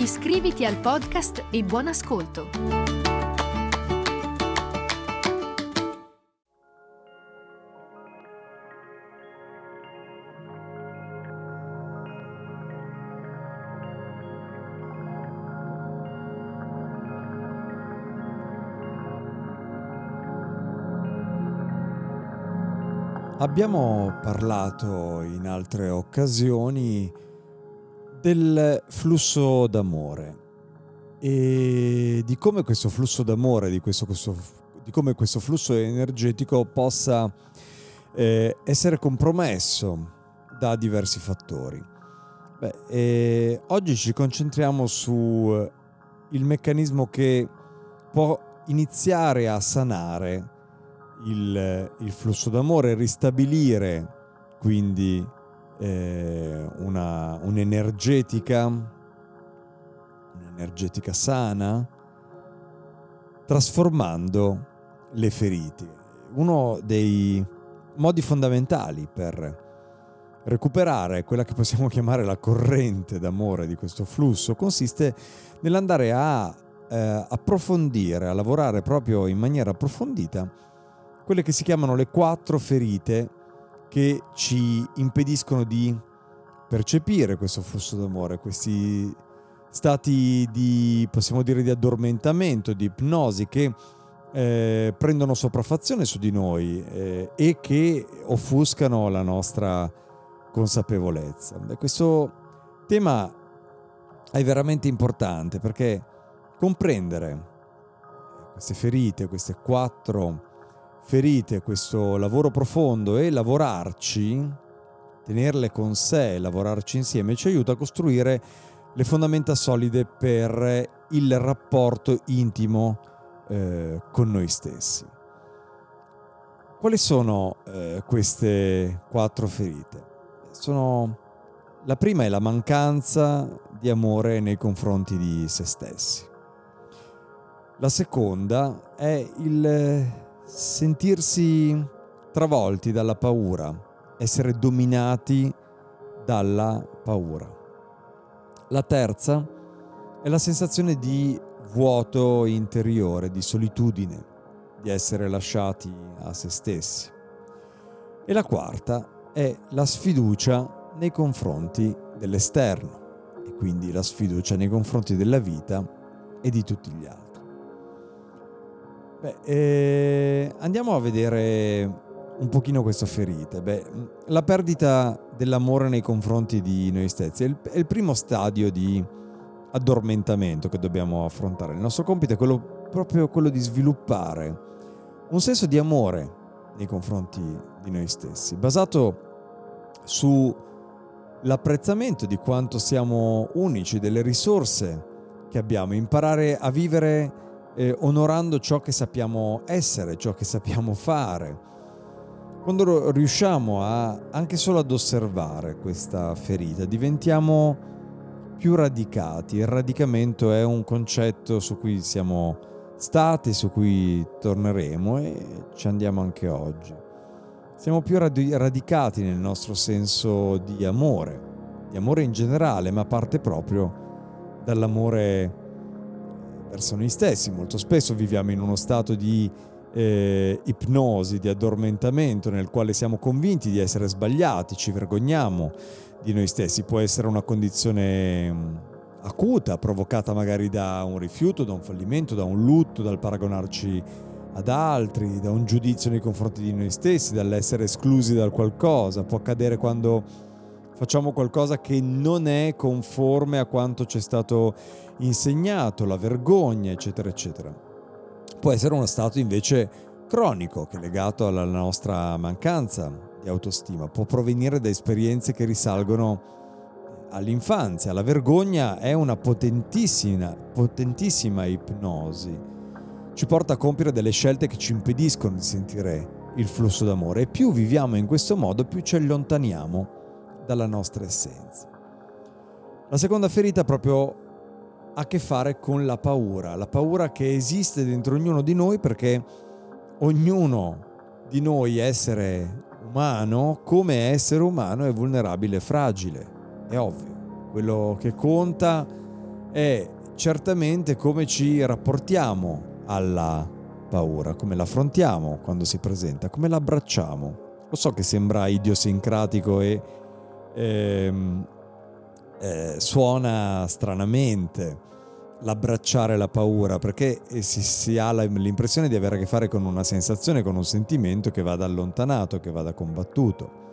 Iscriviti al podcast e buon ascolto! Abbiamo parlato in altre occasioni del flusso d'amore e di come questo flusso d'amore, di, questo, questo, di come questo flusso energetico possa eh, essere compromesso da diversi fattori. Beh, oggi ci concentriamo sul meccanismo che può iniziare a sanare il, il flusso d'amore, ristabilire quindi eh, una, un'energetica, un'energetica sana, trasformando le ferite. Uno dei modi fondamentali per recuperare quella che possiamo chiamare la corrente d'amore di questo flusso consiste nell'andare a eh, approfondire, a lavorare proprio in maniera approfondita quelle che si chiamano le quattro ferite che ci impediscono di percepire questo flusso d'amore, questi stati di, possiamo dire, di addormentamento, di ipnosi che eh, prendono sopraffazione su di noi eh, e che offuscano la nostra consapevolezza. Beh, questo tema è veramente importante perché comprendere queste ferite, queste quattro ferite, questo lavoro profondo e lavorarci, tenerle con sé, lavorarci insieme, ci aiuta a costruire le fondamenta solide per il rapporto intimo eh, con noi stessi. Quali sono eh, queste quattro ferite? Sono, la prima è la mancanza di amore nei confronti di se stessi. La seconda è il sentirsi travolti dalla paura, essere dominati dalla paura. La terza è la sensazione di vuoto interiore, di solitudine, di essere lasciati a se stessi. E la quarta è la sfiducia nei confronti dell'esterno e quindi la sfiducia nei confronti della vita e di tutti gli altri. Beh, eh, andiamo a vedere un pochino questa ferita. Beh, la perdita dell'amore nei confronti di noi stessi è il, è il, primo stadio di addormentamento che dobbiamo affrontare. Il nostro compito è quello, proprio quello di sviluppare un senso di amore nei confronti di noi stessi, basato sull'apprezzamento di quanto siamo unici, delle risorse che abbiamo, imparare a vivere eh, onorando ciò che sappiamo essere, ciò che sappiamo fare. Quando riusciamo a, anche solo ad osservare questa ferita, diventiamo più radicati. Il radicamento è un concetto su cui siamo stati, su cui torneremo e ci andiamo anche oggi. Siamo più radicati nel nostro senso di amore, di amore in generale, ma parte proprio dall'amore verso noi stessi. Molto spesso viviamo in uno stato di eh, ipnosi, di addormentamento nel quale siamo convinti di essere sbagliati, ci vergogniamo di noi stessi. Può essere una condizione mm, acuta, provocata magari da un rifiuto, da un fallimento, da un lutto, dal paragonarci ad altri, da un giudizio nei confronti di noi stessi, dall'essere esclusi da qualcosa. Può accadere quando facciamo qualcosa che non è conforme a quanto ci è stato insegnato, la vergogna, eccetera, eccetera. Può essere uno stato invece cronico che è legato alla nostra mancanza di autostima, può provenire da esperienze che risalgono all'infanzia. La vergogna è una potentissima, potentissima ipnosi. Ci porta a compiere delle scelte che ci impediscono di sentire il flusso d'amore e più viviamo in questo modo, più ci allontaniamo dalla nostra essenza. La seconda ferita proprio ha a che fare con la paura, la paura che esiste dentro ognuno di noi perché ognuno di noi essere umano, come essere umano, è vulnerabile e fragile, è ovvio. Quello che conta è certamente come ci rapportiamo alla paura, come l'affrontiamo quando si presenta, come l'abbracciamo. Lo so che sembra idiosincratico e ehm, eh, suona stranamente l'abbracciare la paura perché si, si ha l'impressione di avere a che fare con una sensazione, con un sentimento che vada allontanato, che vada combattuto.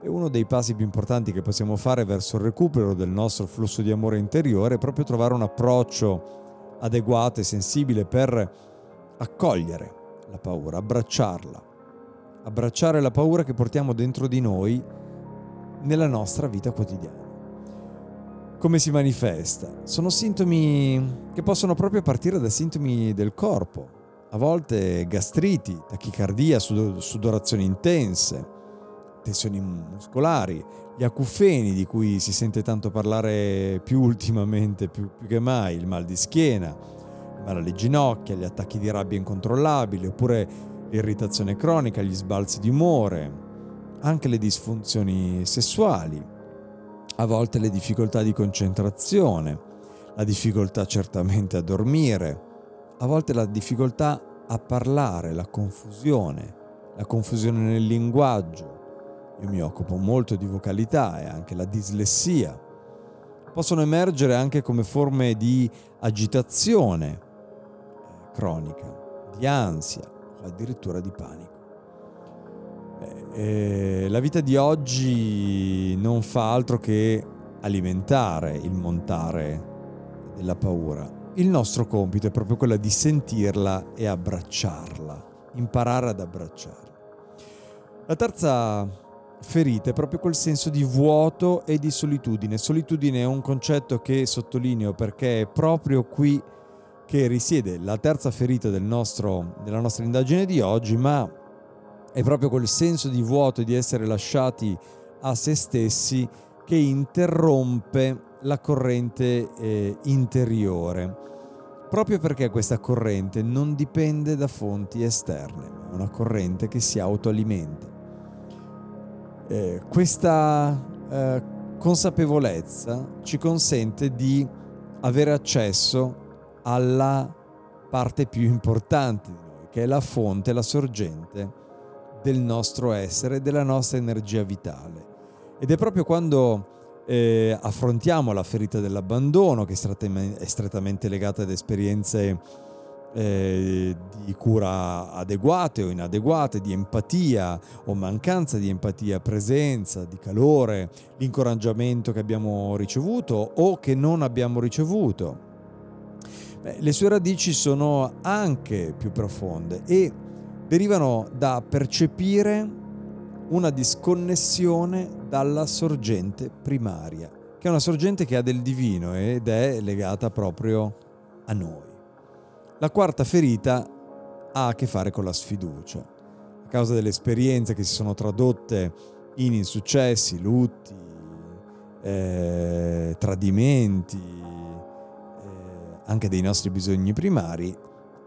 E uno dei passi più importanti che possiamo fare verso il recupero del nostro flusso di amore interiore è proprio trovare un approccio adeguato e sensibile per accogliere la paura, abbracciarla, abbracciare la paura che portiamo dentro di noi nella nostra vita quotidiana. Come si manifesta? Sono sintomi che possono proprio partire da sintomi del corpo, a volte gastriti, tachicardia, sudorazioni intense, tensioni muscolari, gli acufeni di cui si sente tanto parlare più ultimamente, più, più che mai, il mal di schiena, il male alle ginocchia, gli attacchi di rabbia incontrollabili, oppure l'irritazione cronica, gli sbalzi di umore, anche le disfunzioni sessuali a volte le difficoltà di concentrazione, la difficoltà certamente a dormire, a volte la difficoltà a parlare, la confusione, la confusione nel linguaggio. Io mi occupo molto di vocalità e anche la dislessia. Possono emergere anche come forme di agitazione eh, cronica, di ansia o addirittura di panico. Eh, la vita di oggi non fa altro che alimentare il montare della paura. Il nostro compito è proprio quello di sentirla e abbracciarla, imparare ad abbracciarla. La terza ferita è proprio quel senso di vuoto e di solitudine. Solitudine è un concetto che sottolineo perché è proprio qui che risiede la terza ferita del nostro, della nostra indagine di oggi, ma è proprio quel senso di vuoto e di essere lasciati a se stessi che interrompe la corrente eh, interiore, proprio perché questa corrente non dipende da fonti esterne, ma è una corrente che si autoalimenta. Eh, questa eh, consapevolezza ci consente di avere accesso alla parte più importante di noi, che è la fonte, la sorgente del nostro essere, della nostra energia vitale. Ed è proprio quando eh, affrontiamo la ferita dell'abbandono, che è strettamente legata ad esperienze eh, di cura adeguate o inadeguate, di empatia o mancanza di empatia, presenza, di calore, l'incoraggiamento che abbiamo ricevuto o che non abbiamo ricevuto. Beh, le sue radici sono anche più profonde e derivano da percepire una disconnessione dalla sorgente primaria, che è una sorgente che ha del divino ed è legata proprio a noi. La quarta ferita ha a che fare con la sfiducia, a causa delle esperienze che si sono tradotte in insuccessi, lutti, eh, tradimenti, eh, anche dei nostri bisogni primari,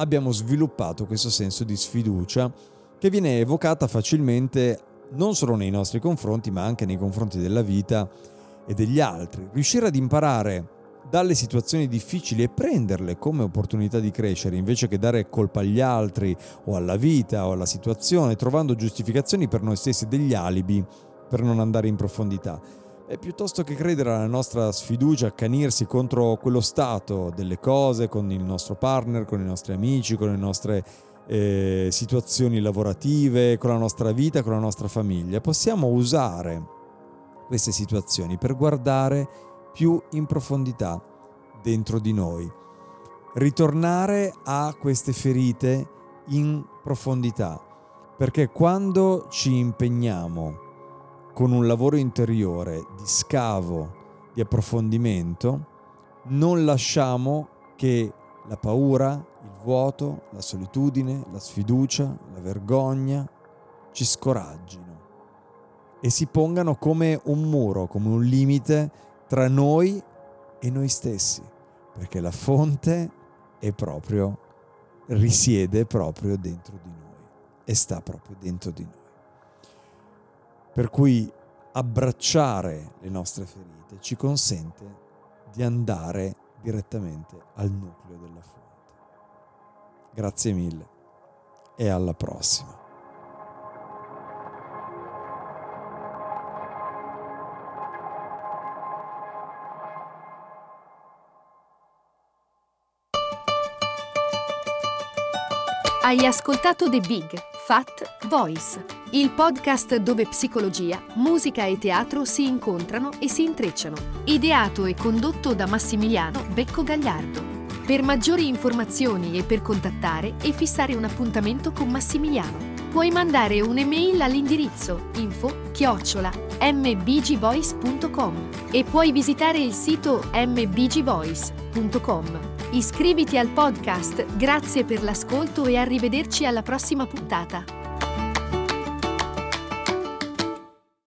abbiamo sviluppato questo senso di sfiducia che viene evocata facilmente non solo nei nostri confronti ma anche nei confronti della vita e degli altri. Riuscire ad imparare dalle situazioni difficili e prenderle come opportunità di crescere invece che dare colpa agli altri o alla vita o alla situazione, trovando giustificazioni per noi stessi degli alibi per non andare in profondità. E piuttosto che credere alla nostra sfiducia, accanirsi contro quello stato delle cose, con il nostro partner, con i nostri amici, con le nostre eh, situazioni lavorative, con la nostra vita, con la nostra famiglia, possiamo usare queste situazioni per guardare più in profondità dentro di noi. Ritornare a queste ferite in profondità, perché quando ci impegniamo con un lavoro interiore di scavo, di di approfondimento, non lasciamo che la paura, il vuoto, la solitudine, la sfiducia, la vergogna ci scoraggino e si pongano come un muro, come un limite tra noi e noi stessi, perché la fonte è proprio, risiede proprio dentro di noi e sta proprio dentro di noi. Per cui abbracciare le nostre ferite ci consente di andare direttamente al nucleo della fonte. Grazie mille e alla prossima. Hai ascoltato The Big Fat Voice, il podcast dove psicologia, musica e teatro si incontrano e si intrecciano. Ideato e condotto da Massimiliano Becco Gagliardo. Per maggiori informazioni e per contattare e fissare un appuntamento con Massimiliano, puoi mandare un'email all'indirizzo info chiocciola mbgvoice.com e puoi visitare il sito mbgvoice.com. Iscriviti al podcast, grazie per l'ascolto e arrivederci alla prossima puntata.